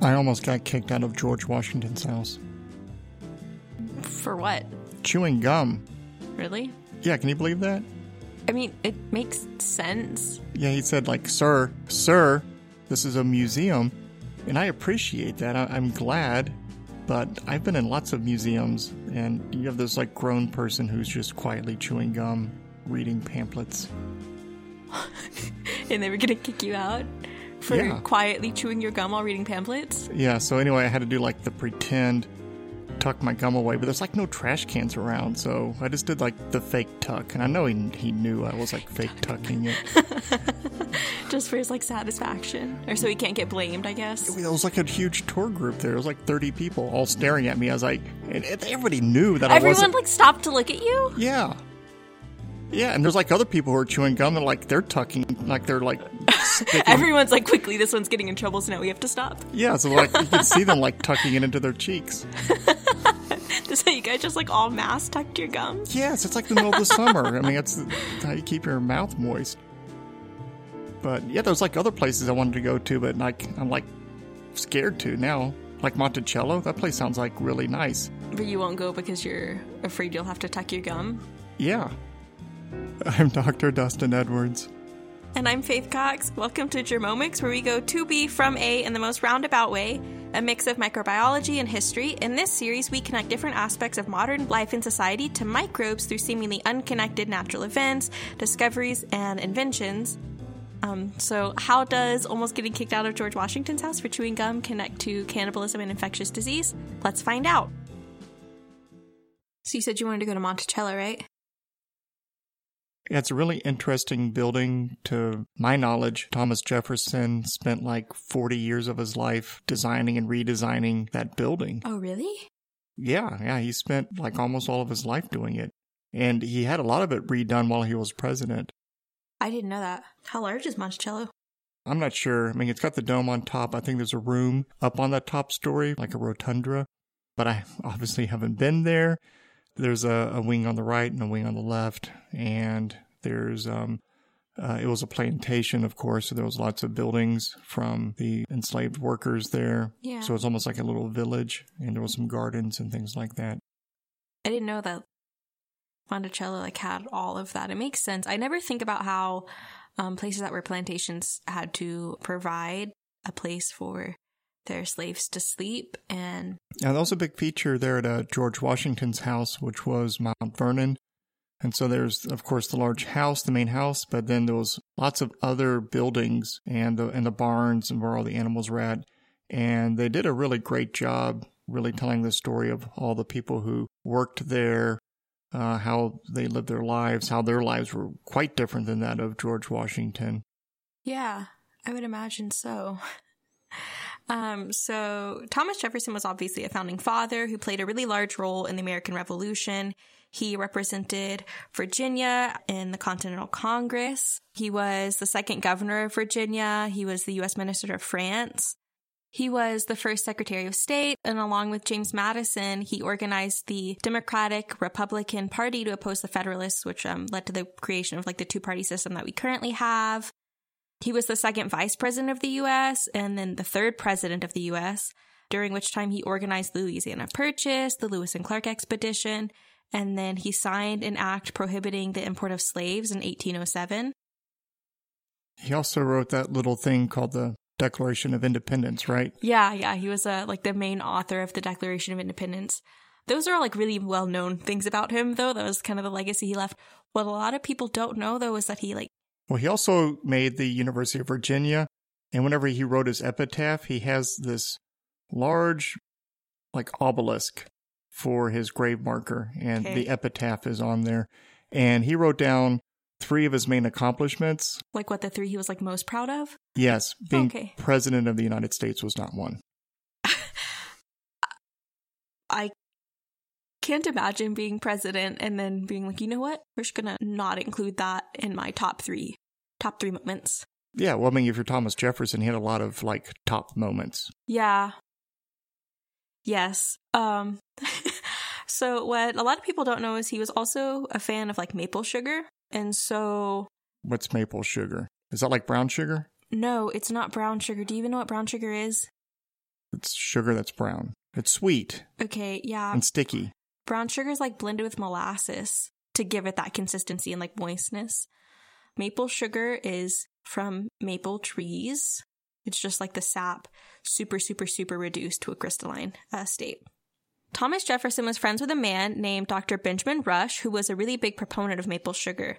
I almost got kicked out of George Washington's house. For what? Chewing gum. Really? Yeah, can you believe that? I mean, it makes sense. Yeah, he said, like, sir, sir, this is a museum. And I appreciate that. I- I'm glad. But I've been in lots of museums, and you have this, like, grown person who's just quietly chewing gum, reading pamphlets. And they were gonna kick you out for Yeah. quietly chewing your gum while reading pamphlets? Yeah, so anyway, I had to do, like, the pretend tuck my gum away, but there's, like, no trash cans around, so I just did, like, the fake tuck. And I know he, he knew I was, like, fake tucking it. Just for his like satisfaction. Or so he can't get blamed, I guess. It was like a huge tour group there. It was like 30 people all staring at me. I was like, and and everybody knew that I Everyone wasn't. like stopped to look at you? Yeah. Yeah, and there's like other people who are chewing gum and like they're tucking, like they're like sticking. Everyone's like, quickly, this one's getting in trouble, so now we have to stop. yeah, so like you can see them like tucking it into their cheeks. So you guys just like all mass tucked your gum? Yes, it's like the middle of the summer. I mean, that's how you keep your mouth moist. But yeah, there's like other places I wanted to go to, but like I'm like scared to now. Like Monticello, that place sounds like really nice. But you won't go because you're afraid you'll have to tuck your gum. Yeah. I'm Dr. Dustin Edwards. And I'm Faith Cox. Welcome to Germomics, where we go to B from A in the most roundabout way, a mix of microbiology and history. In this series, we connect different aspects of modern life and society to microbes through seemingly unconnected natural events, discoveries, and inventions. Um, so, how does almost getting kicked out of George Washington's house for chewing gum connect to cannibalism and infectious disease? Let's find out. So, you said you wanted to go to Monticello, right? It's a really interesting building. To my knowledge, Thomas Jefferson spent like 40 years of his life designing and redesigning that building. Oh, really? Yeah, yeah, he spent like almost all of his life doing it. And he had a lot of it redone while he was president. I didn't know that. How large is Monticello? I'm not sure. I mean, it's got the dome on top. I think there's a room up on that top story, like a rotunda, but I obviously haven't been there. There's a, a wing on the right and a wing on the left, and there's um, uh, it was a plantation, of course, so there was lots of buildings from the enslaved workers there. Yeah. So it's almost like a little village, and there was some gardens and things like that. I didn't know that Monticello like had all of that. It makes sense. I never think about how um, places that were plantations had to provide a place for their slaves to sleep and Yeah, that was a big feature there at uh, George Washington's house, which was Mount Vernon. And so there's, of course, the large house, the main house, but then there was lots of other buildings and the and the barns and where all the animals were at. And they did a really great job, really telling the story of all the people who worked there, uh, how they lived their lives, how their lives were quite different than that of George Washington. yeah, I would imagine so. Um, so Thomas Jefferson was obviously a founding father who played a really large role in the American Revolution. He represented Virginia in the Continental Congress. He was the second governor of Virginia. He was the U.S. Minister of France. He was the first Secretary of State, and along with James Madison, he organized the Democratic Republican Party to oppose the Federalists, which um, led to the creation of like the two party system that we currently have. He was the second vice president of the U.S. and then the third president of the U.S., during which time he organized the Louisiana Purchase, the Lewis and Clark expedition, and then he signed an act prohibiting the import of slaves in 1807. He also wrote that little thing called the Declaration of Independence, right? Yeah, yeah, he was uh, like the main author of the Declaration of Independence. Those are like really well known things about him, though. That was kind of the legacy he left. What a lot of people don't know, though, is that he like Well, he also made the University of Virginia, and whenever he wrote his epitaph, he has this large, like obelisk for his grave marker, and Okay. the epitaph is on there. And he wrote down three of his main accomplishments. like what the three he was like most proud of. Yes, being Okay. president of the United States was not one. I can't imagine being president and then being like, you know what? We're just gonna not include that in my top three, top three moments. Yeah, well, I mean, if you're Thomas Jefferson, he had a lot of like top moments. Yeah. Yes. Um. so what a lot of people don't know is he was also a fan of like maple sugar, and so What's maple sugar? Is that like brown sugar? no, it's not brown sugar. Do you even know what brown sugar is? It's sugar that's brown. It's sweet Okay, yeah. and sticky. Brown sugar is like blended with molasses to give it that consistency and like moistness. Maple sugar is from maple trees. It's just like the sap, super, super, super reduced to a crystalline uh, state. Thomas Jefferson was friends with a man named Dr. Benjamin Rush, who was a really big proponent of maple sugar.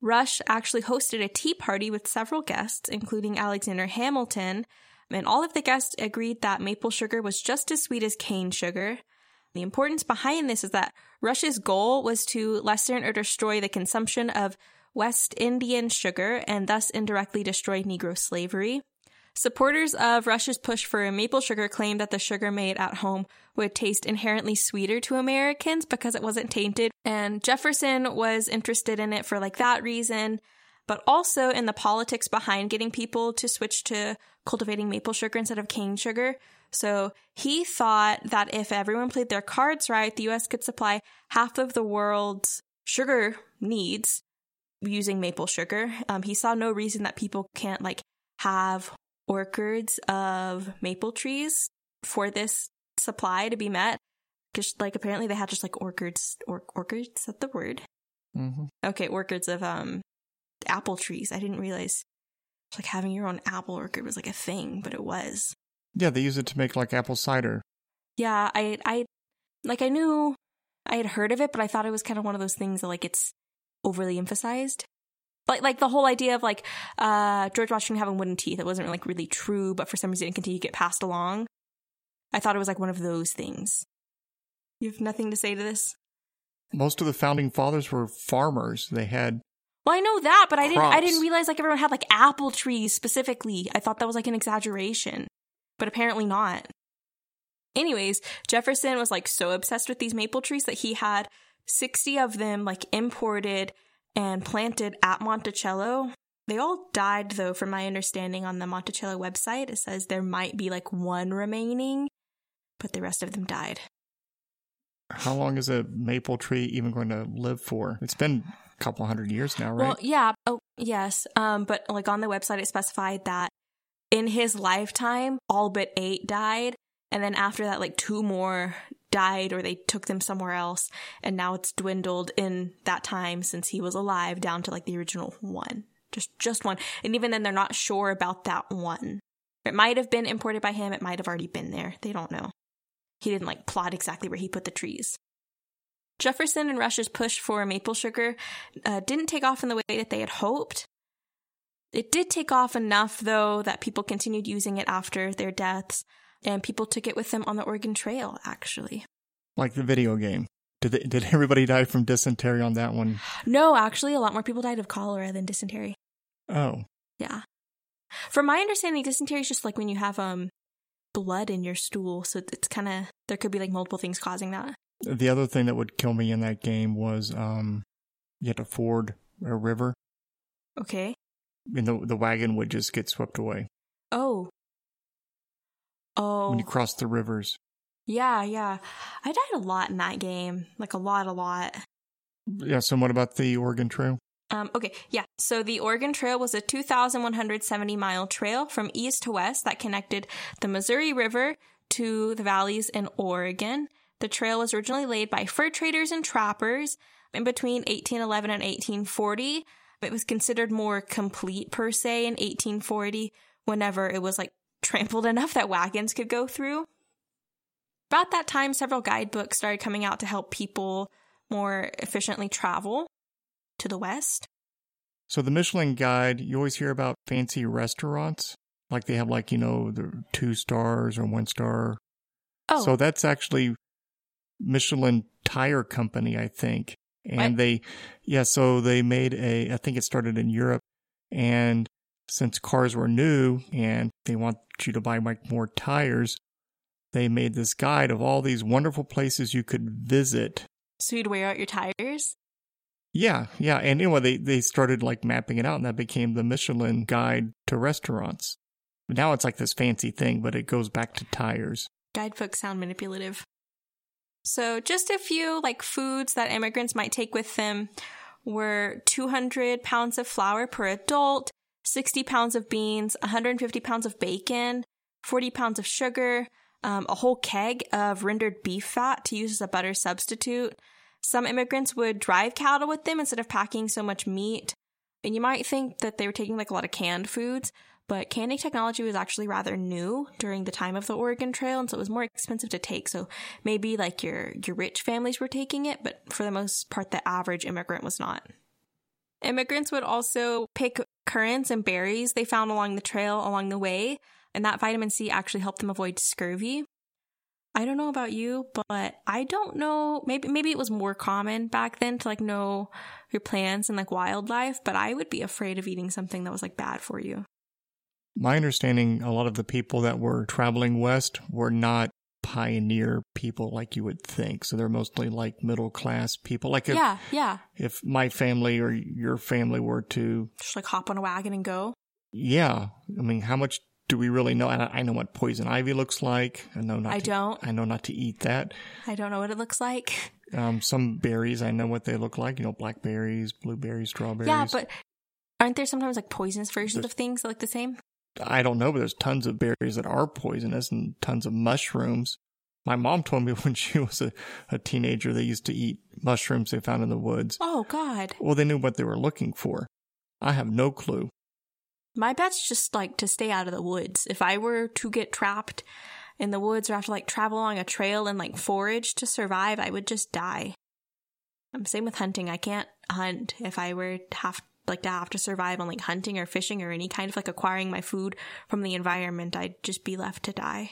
Rush actually hosted a tea party with several guests, including Alexander Hamilton, and all of the guests agreed that maple sugar was just as sweet as cane sugar. The importance behind this is that Rush's goal was to lessen or destroy the consumption of West Indian sugar and thus indirectly destroy Negro slavery. Supporters of Rush's push for maple sugar claimed that the sugar made at home would taste inherently sweeter to Americans because it wasn't tainted. And Jefferson was interested in it for like that reason, but also in the politics behind getting people to switch to cultivating maple sugar instead of cane sugar. So he thought that if everyone played their cards right, the US could supply half of the world's sugar needs using maple sugar. Um, he saw no reason that people can't like have orchards of maple trees for this supply to be met. Because like apparently they had just like orchards, or orchards. Is that the word? hmm Okay, orchards of um apple trees. I didn't realize like having your own apple orchard was like a thing, but it was. Yeah, they use it to make like apple cider. Yeah, I I like I knew I had heard of it, but I thought it was kind of one of those things that like it's overly emphasized. Like like the whole idea of like uh George Washington having wooden teeth, it wasn't like really true, but for some reason it continued to get passed along. I thought it was like one of those things. You have nothing to say to this? Most of the founding fathers were farmers. They had Well, I know that, but I didn't I didn't realize like everyone had like apple trees specifically. I thought that was like an exaggeration. But apparently not. Anyways, Jefferson was like so obsessed with these maple trees that he had 60 of them like imported and planted at Monticello. They all died though, from my understanding on the Monticello website. It says there might be like one remaining, but the rest of them died. how long is a maple tree even going to live for? It's been couple hundred years now, right? Well, yeah. Oh, yes. Um, but like on the website, it specified that in his lifetime, all but eight died. And then after that, like two more died or they took them somewhere else. And now it's dwindled in that time since he was alive down to like the original one. Just, just one. And even then, they're not sure about that one. It might have been imported by him. It might have already been there. They don't know. He didn't like plot exactly where he put the trees. Jefferson and Rush's push for maple sugar uh, didn't take off in the way that they had hoped. It did take off enough, though, that people continued using it after their deaths, and people took it with them on the Oregon Trail, actually. like the video game. Did they, did everybody die from dysentery on that one? No, actually, a lot more people died of cholera than dysentery. Oh, Yeah. From my understanding, dysentery is just like when you have um blood in your stool, so it's kind of there could be like multiple things causing that. The other thing that would kill me in that game was um, you had to ford a river, Okay. and the the wagon would just get swept away Oh. Oh. when you cross the rivers. Yeah, yeah. I died a lot in that game. Like a lot, a lot. Yeah. So what about the Oregon Trail? Um, okay, yeah. So the Oregon Trail was a 2,170 mile trail from east to west that connected the Missouri River to the valleys in Oregon. The trail was originally laid by fur traders and trappers in between 1811 and 1840. It was considered more complete per se in 1840 whenever it was like trampled enough that wagons could go through. About that time, several guidebooks started coming out to help people more efficiently travel to the west. So the Michelin Guide, you always hear about fancy restaurants, like they have like you know the two stars or one star. Oh, So that's actually Michelin Tire Company, I think. And What? they, yeah, so they made a, I think it started in Europe. And since cars were new and they want you to buy like more tires, they made this guide of all these wonderful places you could visit. so you'd wear out your tires? Yeah, yeah. And anyway, they, they started like mapping it out and that became the Michelin guide to restaurants. Now it's like this fancy thing, but it goes back to tires. Guidebooks sound manipulative. So, just a few like foods that immigrants might take with them were 200 pounds of flour per adult, 60 pounds of beans, 150 pounds of bacon, 40 pounds of sugar, um, a whole keg of rendered beef fat to use as a butter substitute. Some immigrants would drive cattle with them instead of packing so much meat. And you might think that they were taking like a lot of canned foods, but canning technology was actually rather new during the time of the Oregon Trail, and so it was more expensive to take. So maybe like your your rich families were taking it, but for the most part, the average immigrant was not. Immigrants would also pick currants and berries they found along the trail along the way, and that vitamin C actually helped them avoid scurvy. I don't know about you, but I don't know. Maybe maybe it was more common back then to like know your plants and like wildlife, but I would be afraid of eating something that was like bad for you. My understanding, a lot of the people that were traveling west were not pioneer people like you would think. So they're mostly like middle class people. Like if, yeah, yeah. If my family or your family were to just like hop on a wagon and go. Yeah, I mean, how much do we really know? I, I know what poison ivy looks like. I know not. I to, don't. I know not to eat that. I don't know what it looks like. Um, some berries, I know what they look like. You know, blackberries, blueberries, strawberries. Yeah, but aren't there sometimes like poisonous versions of things that look the same? I don't know, but there's tons of berries that are poisonous and tons of mushrooms. My mom told me when she was a, a teenager, they used to eat mushrooms they found in the woods. Oh, God. Well, they knew what they were looking for. I have no clue. My bet's just like to stay out of the woods. If I were to get trapped in the woods or have to like travel along a trail and like forage to survive, I would just die. I'm same with hunting. I can't hunt if I were to have like to have to survive on like hunting or fishing or any kind of like acquiring my food from the environment. I'd just be left to die.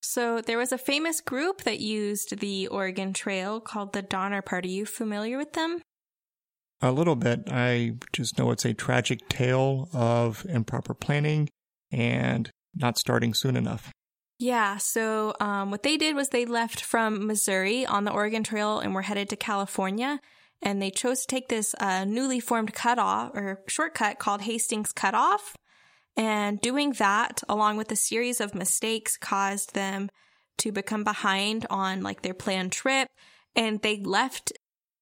So there was a famous group that used the Oregon Trail called the Donner Party. Are you familiar with them? A little bit. I just know it's a tragic tale of improper planning and not starting soon enough. Yeah, so um, what they did was they left from Missouri on the Oregon Trail and were headed to California. And they chose to take this uh, newly formed cutoff or shortcut called Hastings Cutoff. And doing that, along with a series of mistakes, caused them to become behind on like their planned trip. And they left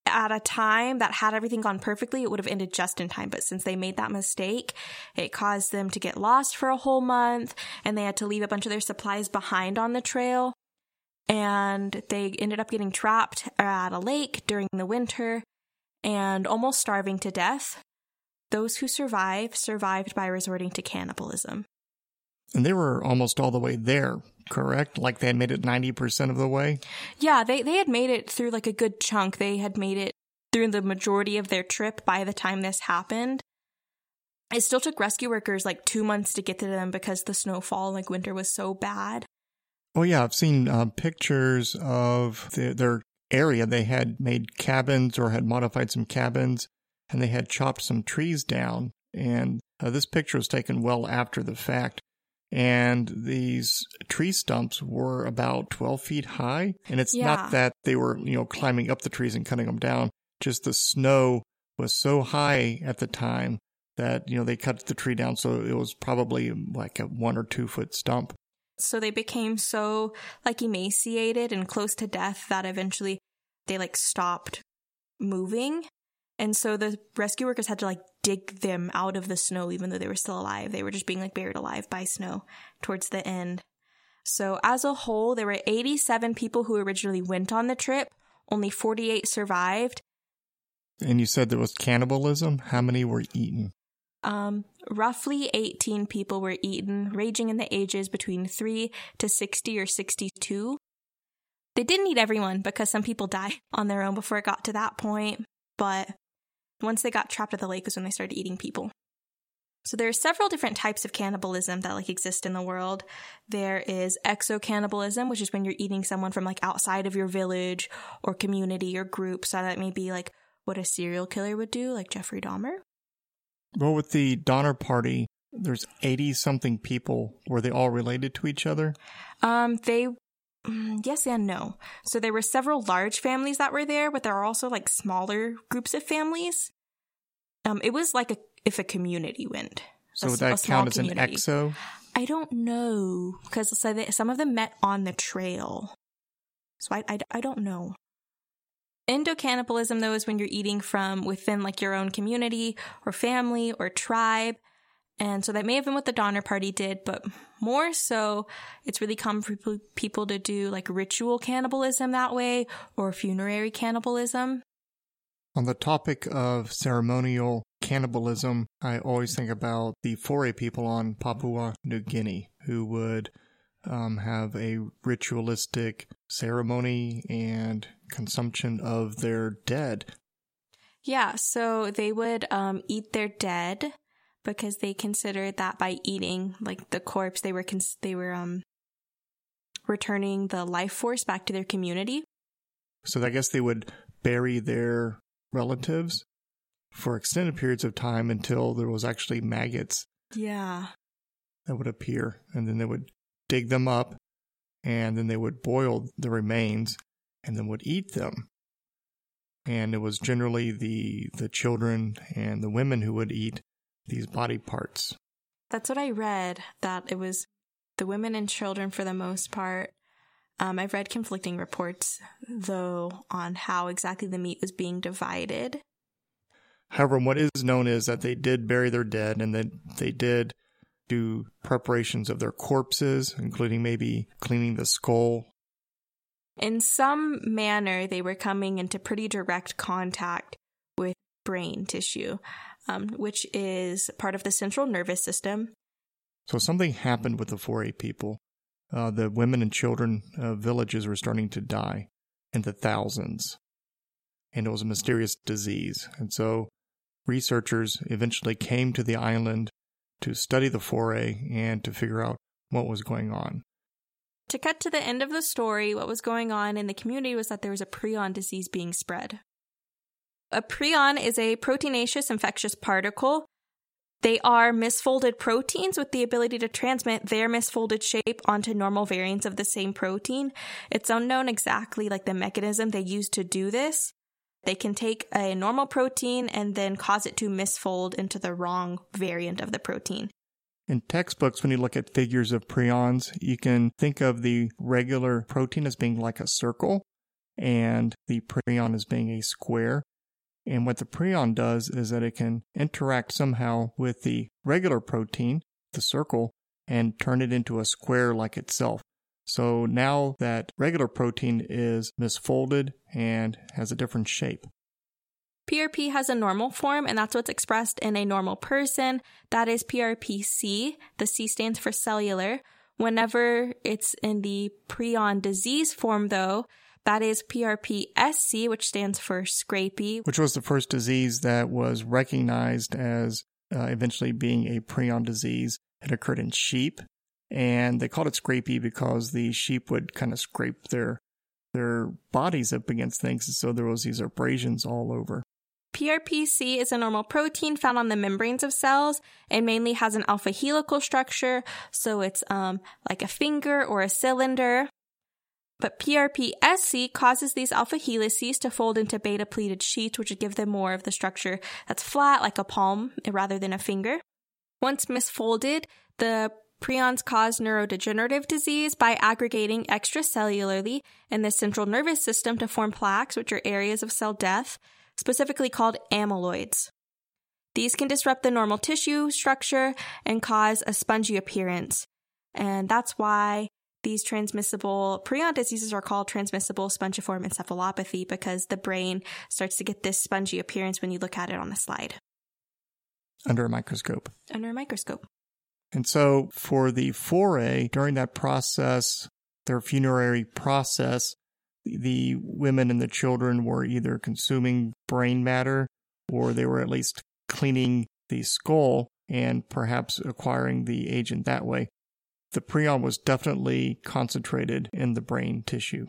at a time that had everything gone perfectly, it would have ended just in time. But since they made that mistake, it caused them to get lost for a whole month and they had to leave a bunch of their supplies behind on the trail. And they ended up getting trapped at a lake during the winter and almost starving to death. Those who survived survived by resorting to cannibalism. And they were almost all the way there, correct? Like they had made it 90% of the way? Yeah, they, they had made it through like a good chunk. They had made it through the majority of their trip by the time this happened. It still took rescue workers like two months to get to them because the snowfall, like winter, was so bad. Oh, yeah. I've seen uh, pictures of the, their area. They had made cabins or had modified some cabins and they had chopped some trees down. And uh, this picture was taken well after the fact and these tree stumps were about 12 feet high. And it's yeah. not that they were, you know, climbing up the trees and cutting them down, just the snow was so high at the time that, you know, they cut the tree down. So it was probably like a one or two foot stump. So they became so like emaciated and close to death that eventually they like stopped moving. And so the rescue workers had to like dig them out of the snow, even though they were still alive. They were just being like buried alive by snow towards the end. So as a whole, there were 87 people who originally went on the trip. Only 48 survived. And you said there was cannibalism. How many were eaten? Um, roughly 18 people were eaten, ranging in the ages between 3 to 60 or 62. They didn't eat everyone because some people died on their own before it got to that point, but once they got trapped at the lake is when they started eating people. So there are several different types of cannibalism that like exist in the world. There is exocannibalism, which is when you're eating someone from like outside of your village or community or group. So that may be like what a serial killer would do, like Jeffrey Dahmer. Well, with the Donner Party, there's 80 something people. Were they all related to each other? Um, they Mm, yes and no. So there were several large families that were there, but there are also like smaller groups of families. Um, it was like a, if a community went. So a, would that count as community. an exo? I don't know because so some of them met on the trail. So I, I, I don't know. Endocannibalism, though, is when you're eating from within like your own community or family or tribe. And so that may have been what the Donner Party did, but more so, it's really common for people to do like ritual cannibalism that way or funerary cannibalism. On the topic of ceremonial cannibalism, I always think about the Fore people on Papua New Guinea who would um, have a ritualistic ceremony and consumption of their dead. Yeah, so they would um, eat their dead because they considered that by eating like the corpse, they were cons- they were um returning the life force back to their community. So I guess they would bury their relatives for extended periods of time until there was actually maggots. Yeah. That would appear, and then they would dig them up, and then they would boil the remains, and then would eat them. And it was generally the the children and the women who would eat these body parts. That's what I read. That it was the women and children for the most part. Um, I've read conflicting reports, though, on how exactly the meat was being divided. However, what is known is that they did bury their dead and that they did do preparations of their corpses, including maybe cleaning the skull. In some manner, they were coming into pretty direct contact with brain tissue, um, which is part of the central nervous system. So something happened with the Fore people. Uh, the women and children uh, villages were starting to die in the thousands. And it was a mysterious disease. And so researchers eventually came to the island to study the Fore and to figure out what was going on. To cut to the end of the story, what was going on in the community was that there was a prion disease being spread. A prion is a proteinaceous infectious particle. They are misfolded proteins with the ability to transmit their misfolded shape onto normal variants of the same protein. It's unknown exactly like the mechanism they use to do this, they can take a normal protein and then cause it to misfold into the wrong variant of the protein. In textbooks, when you look at figures of prions, you can think of the regular protein as being like a circle and the prion as being a square. And what the prion does is that it can interact somehow with the regular protein, the circle, and turn it into a square like itself. So now that regular protein is misfolded and has a different shape. PRP has a normal form, and that's what's expressed in a normal person. That is PRPC. The C stands for cellular. Whenever it's in the prion disease form, though, that is PRPSC, which stands for scrapie. Which was the first disease that was recognized as uh, eventually being a prion disease. It occurred in sheep and they called it scrapie because the sheep would kind of scrape their their bodies up against things, so there was these abrasions all over. PRPC is a normal protein found on the membranes of cells and mainly has an alpha helical structure, so it's um, like a finger or a cylinder. But PRPSC causes these alpha helices to fold into beta pleated sheets, which would give them more of the structure that's flat, like a palm, rather than a finger. Once misfolded, the Prions cause neurodegenerative disease by aggregating extracellularly in the central nervous system to form plaques, which are areas of cell death, specifically called amyloids. These can disrupt the normal tissue structure and cause a spongy appearance. And that's why these transmissible prion diseases are called transmissible spongiform encephalopathy because the brain starts to get this spongy appearance when you look at it on the slide. Under a microscope. Under a microscope. And so for the Fore, during that process, their funerary process, the women and the children were either consuming brain matter or they were at least cleaning the skull and perhaps acquiring the agent that way. The prion was definitely concentrated in the brain tissue.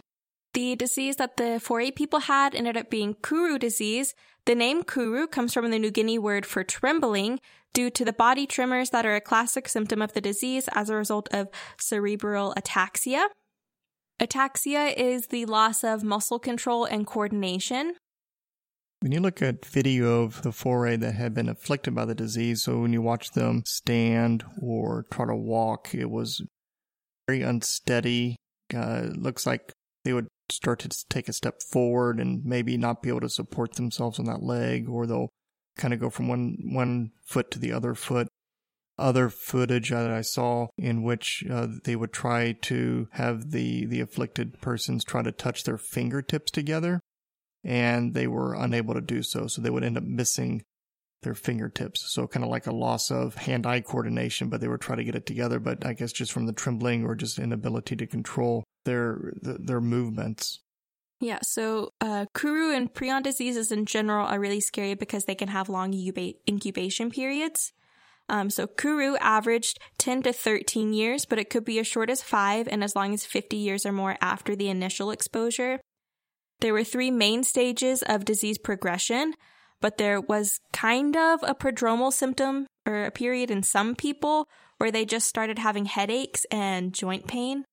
The disease that the Fore people had ended up being Kuru disease. The name Kuru comes from the New Guinea word for trembling, due to the body tremors that are a classic symptom of the disease as a result of cerebral ataxia. Ataxia is the loss of muscle control and coordination. When you look at video of the Fore that had been afflicted by the disease, so when you watch them stand or try to walk, it was very unsteady. Uh, looks like they would start to take a step forward and maybe not be able to support themselves on that leg, or they'll kind of go from one one foot to the other foot. other footage that I saw in which uh, they would try to have the, the afflicted persons try to touch their fingertips together and they were unable to do so. So they would end up missing their fingertips. So kind of like a loss of hand-eye coordination, but they were trying to get it together. But I guess just from the trembling or just inability to control their their movements. Yeah, so uh, Kuru and prion diseases in general are really scary because they can have long incubation periods. Um, so Kuru averaged 10 to 13 years, but it could be as short as five and as long as 50 years or more after the initial exposure. There were three main stages of disease progression, but there was kind of a prodromal symptom or a period in some people where they just started having headaches and joint pain,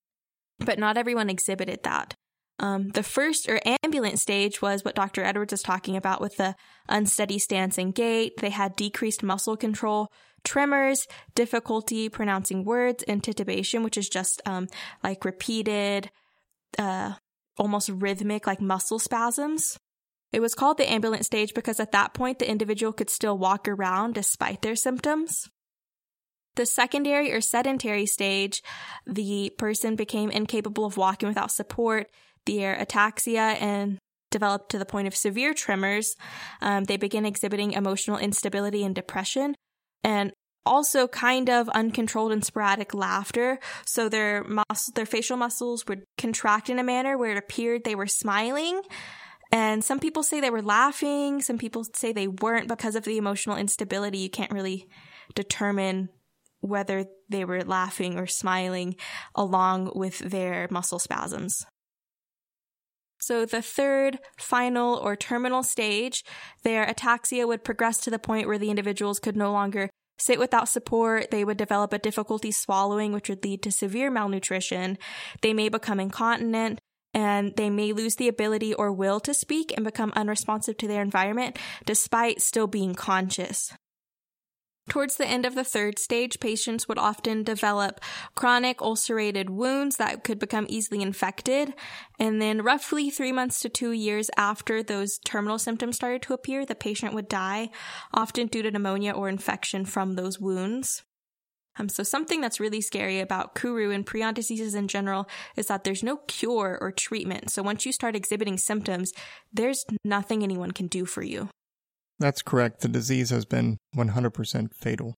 but not everyone exhibited that. Um, the first or ambulant stage was what Dr. Edwards is talking about with the unsteady stance and gait. They had decreased muscle control, tremors, difficulty pronouncing words, and titubation, which is just um, like repeated, uh, almost rhythmic, like muscle spasms. It was called the ambulant stage because at that point the individual could still walk around despite their symptoms. The secondary or sedentary stage, the person became incapable of walking without support, their ataxia and developed to the point of severe tremors. Um, they began exhibiting emotional instability and depression. And also kind of uncontrolled and sporadic laughter. So their muscle, their facial muscles would contract in a manner where it appeared they were smiling. And some people say they were laughing. Some people say they weren't because of the emotional instability. You can't really determine whether they were laughing or smiling along with their muscle spasms. So the third, final, or terminal stage, their ataxia would progress to the point where the individuals could no longer sit without support. They would develop a difficulty swallowing, which would lead to severe malnutrition. They may become incontinent and they may lose the ability or will to speak and become unresponsive to their environment despite still being conscious. Towards the end of the third stage, patients would often develop chronic ulcerated wounds that could become easily infected. And then, roughly three months to two years after those terminal symptoms started to appear, the patient would die, often due to pneumonia or infection from those wounds. Um, so something that's really scary about Kuru and prion diseases in general is that there's no cure or treatment. So once you start exhibiting symptoms, there's nothing anyone can do for you. That's correct. The disease has been 100% fatal.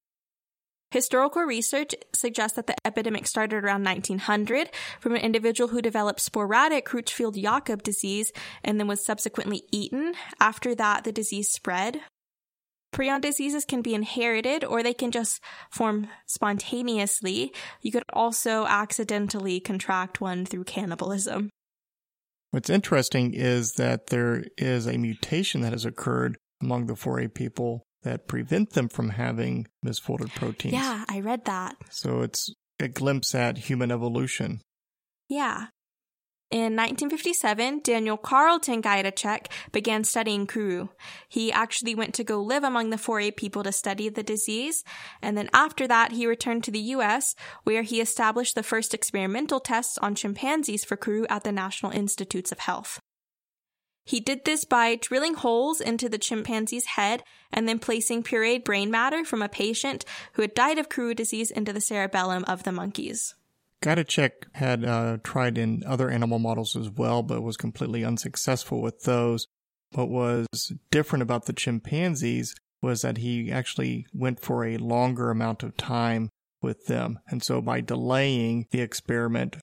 Historical research suggests that the epidemic started around 1900 from an individual who developed sporadic Creutzfeldt-Jakob disease and then was subsequently eaten. After that, the disease spread. Prion diseases can be inherited or they can just form spontaneously. You could also accidentally contract one through cannibalism. What's interesting is that there is a mutation that has occurred among the Fore people that prevent them from having misfolded proteins. Yeah, I read that. So it's a glimpse at human evolution. Yeah. In 1957, Daniel Carleton Gajdusek began studying Kuru. He actually went to go live among the Fore people to study the disease, and then after that, he returned to the US, where he established the first experimental tests on chimpanzees for Kuru at the National Institutes of Health. He did this by drilling holes into the chimpanzee's head and then placing pureed brain matter from a patient who had died of Kuru disease into the cerebellum of the monkeys. Gajdusek had uh, tried in other animal models as well, but was completely unsuccessful with those. What was different about the chimpanzees was that he actually went for a longer amount of time with them. And so by delaying the experiment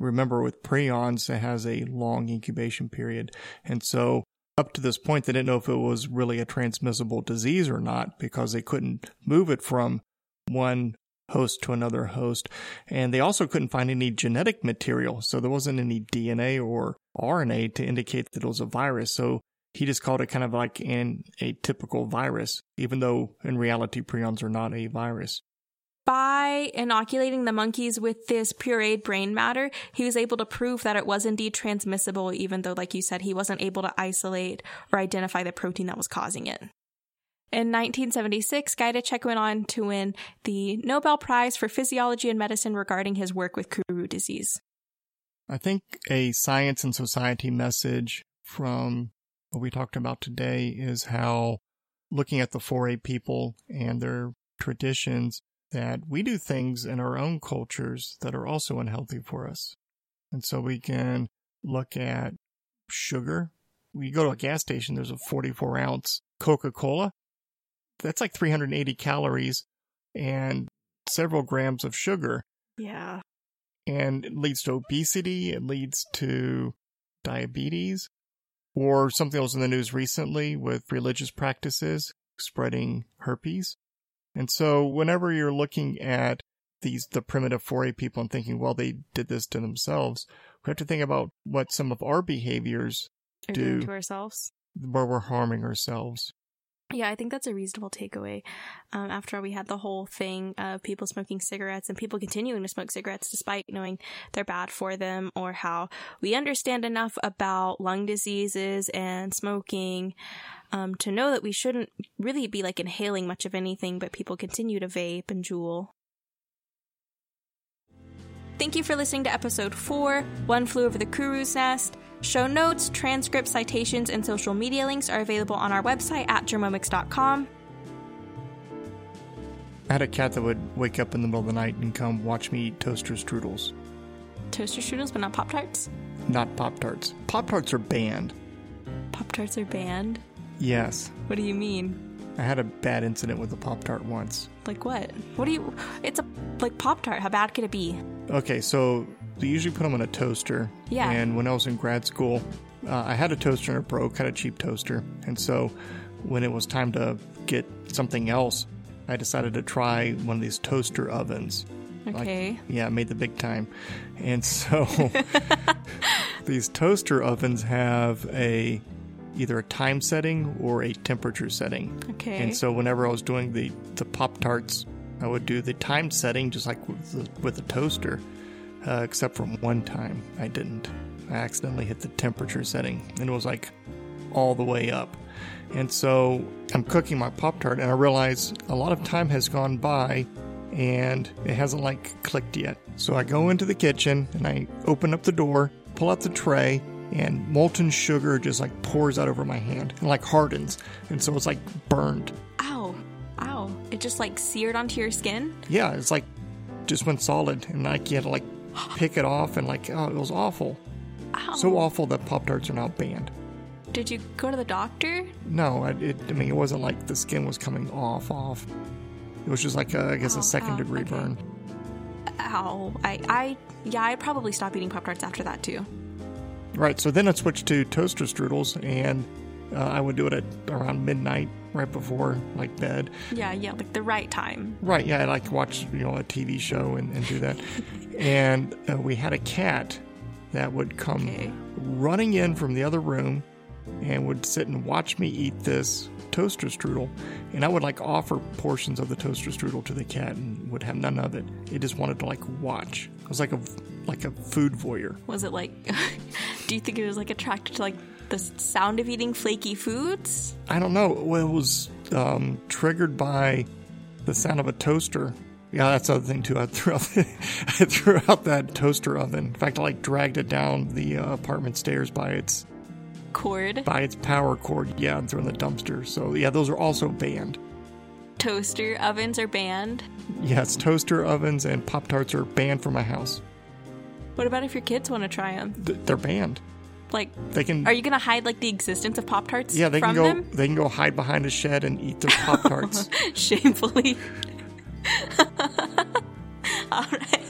remember with prions, it has a long incubation period. And so up to this point, they didn't know if it was really a transmissible disease or not because they couldn't move it from one host to another host. And they also couldn't find any genetic material. So there wasn't any DNA or RNA to indicate that it was a virus. So he just called it kind of like an atypical virus, even though in reality prions are not a virus by inoculating the monkeys with this pureed brain matter, he was able to prove that it was indeed transmissible, even though, like you said, he wasn't able to isolate or identify the protein that was causing it. In 1976, Gajdusek went on to win the Nobel Prize for Physiology and Medicine regarding his work with Kuru disease. I think a science and society message from what we talked about today is how looking at the Fore people and their traditions that we do things in our own cultures that are also unhealthy for us. And so we can look at sugar. We go to a gas station, there's a 44 ounce Coca Cola. That's like 380 calories and several grams of sugar. Yeah. And it leads to obesity, it leads to diabetes, or something else in the news recently with religious practices spreading herpes. And so whenever you're looking at these the primitive Fore people and thinking, well, they did this to themselves, we have to think about what some of our behaviors Are do to ourselves. where we're harming ourselves. Yeah, I think that's a reasonable takeaway. Um, after all, we had the whole thing of people smoking cigarettes and people continuing to smoke cigarettes despite knowing they're bad for them, or how we understand enough about lung diseases and smoking um, to know that we shouldn't really be like inhaling much of anything, but people continue to vape and Juul. Thank you for listening to episode 4 One Flew Over the Kuru's Nest. Show notes, transcripts, citations, and social media links are available on our website at germomics.com. I had a cat that would wake up in the middle of the night and come watch me eat toaster strudels, Toaster strudels, but not Pop Tarts. not Pop Tarts. Pop Tarts are banned. Pop Tarts are banned. Yes. What do you mean? I had a bad incident with a Pop Tart once. Like what? What do you? It's a like Pop Tart. How bad could it be? Okay, so they usually put them in a toaster. Yeah. And when I was in grad school, uh, I had a toaster and it broke, had a cheap toaster. And so when it was time to get something else, I decided to try one of these toaster ovens. Okay. Like, yeah, made the big time. And so these toaster ovens have a either a time setting or a temperature setting. okay. And so whenever I was doing the the Pop Tarts, I would do the time setting just like with the, with the toaster, uh, except for one time I didn't. I accidentally hit the temperature setting, and it was like all the way up. And so I'm cooking my Pop Tart, and I realize a lot of time has gone by, and it hasn't like clicked yet. So I go into the kitchen and I open up the door, pull out the tray, and molten sugar just like pours out over my hand and like hardens, and so it's like burned. Ow! Ow! It just like seared onto your skin. Yeah, it's like just went solid, and like you had to like pick it off, and like oh, it was awful. Ow! So awful that Pop Tarts are now banned. Did you go to the doctor? No, I, it, I mean it wasn't like the skin was coming off off. It was just like a, I guess a second oh, degree okay. burn. Ow! I, I, yeah, I'd probably stop eating Pop Tarts after that too. Right. So then I switched to toaster strudels, and uh, I would do it at around midnight, right before like bed. Yeah, yeah, like the right time. Right. Yeah, I like to watch you know a TV show and, and do that. and uh, we had a cat that would come Okay. running in from the other room and would sit and watch me eat this toaster strudel. And I would like offer portions of the toaster strudel to the cat and would have none of it. It just wanted to like watch. It was like a like a food voyeur. Was it like? do you think it was like attracted to like the sound of eating flaky foods? I don't know. Well, it was um, triggered by the sound of a toaster. Yeah, that's the other thing too. I threw out, I threw out that toaster oven. In fact, I like dragged it down the uh, apartment stairs by its Cord, by its power cord. Yeah, and threw in the dumpster. So yeah, those are also banned. toaster ovens are banned. Yes, toaster ovens and pop tarts are banned from my house. What about if your kids want to try them? Th- They're banned. Like, They can. are you gonna hide like the existence of Pop Tarts? yeah, they can go. them They can go hide behind a shed and eat their pop tarts. shamefully. All right.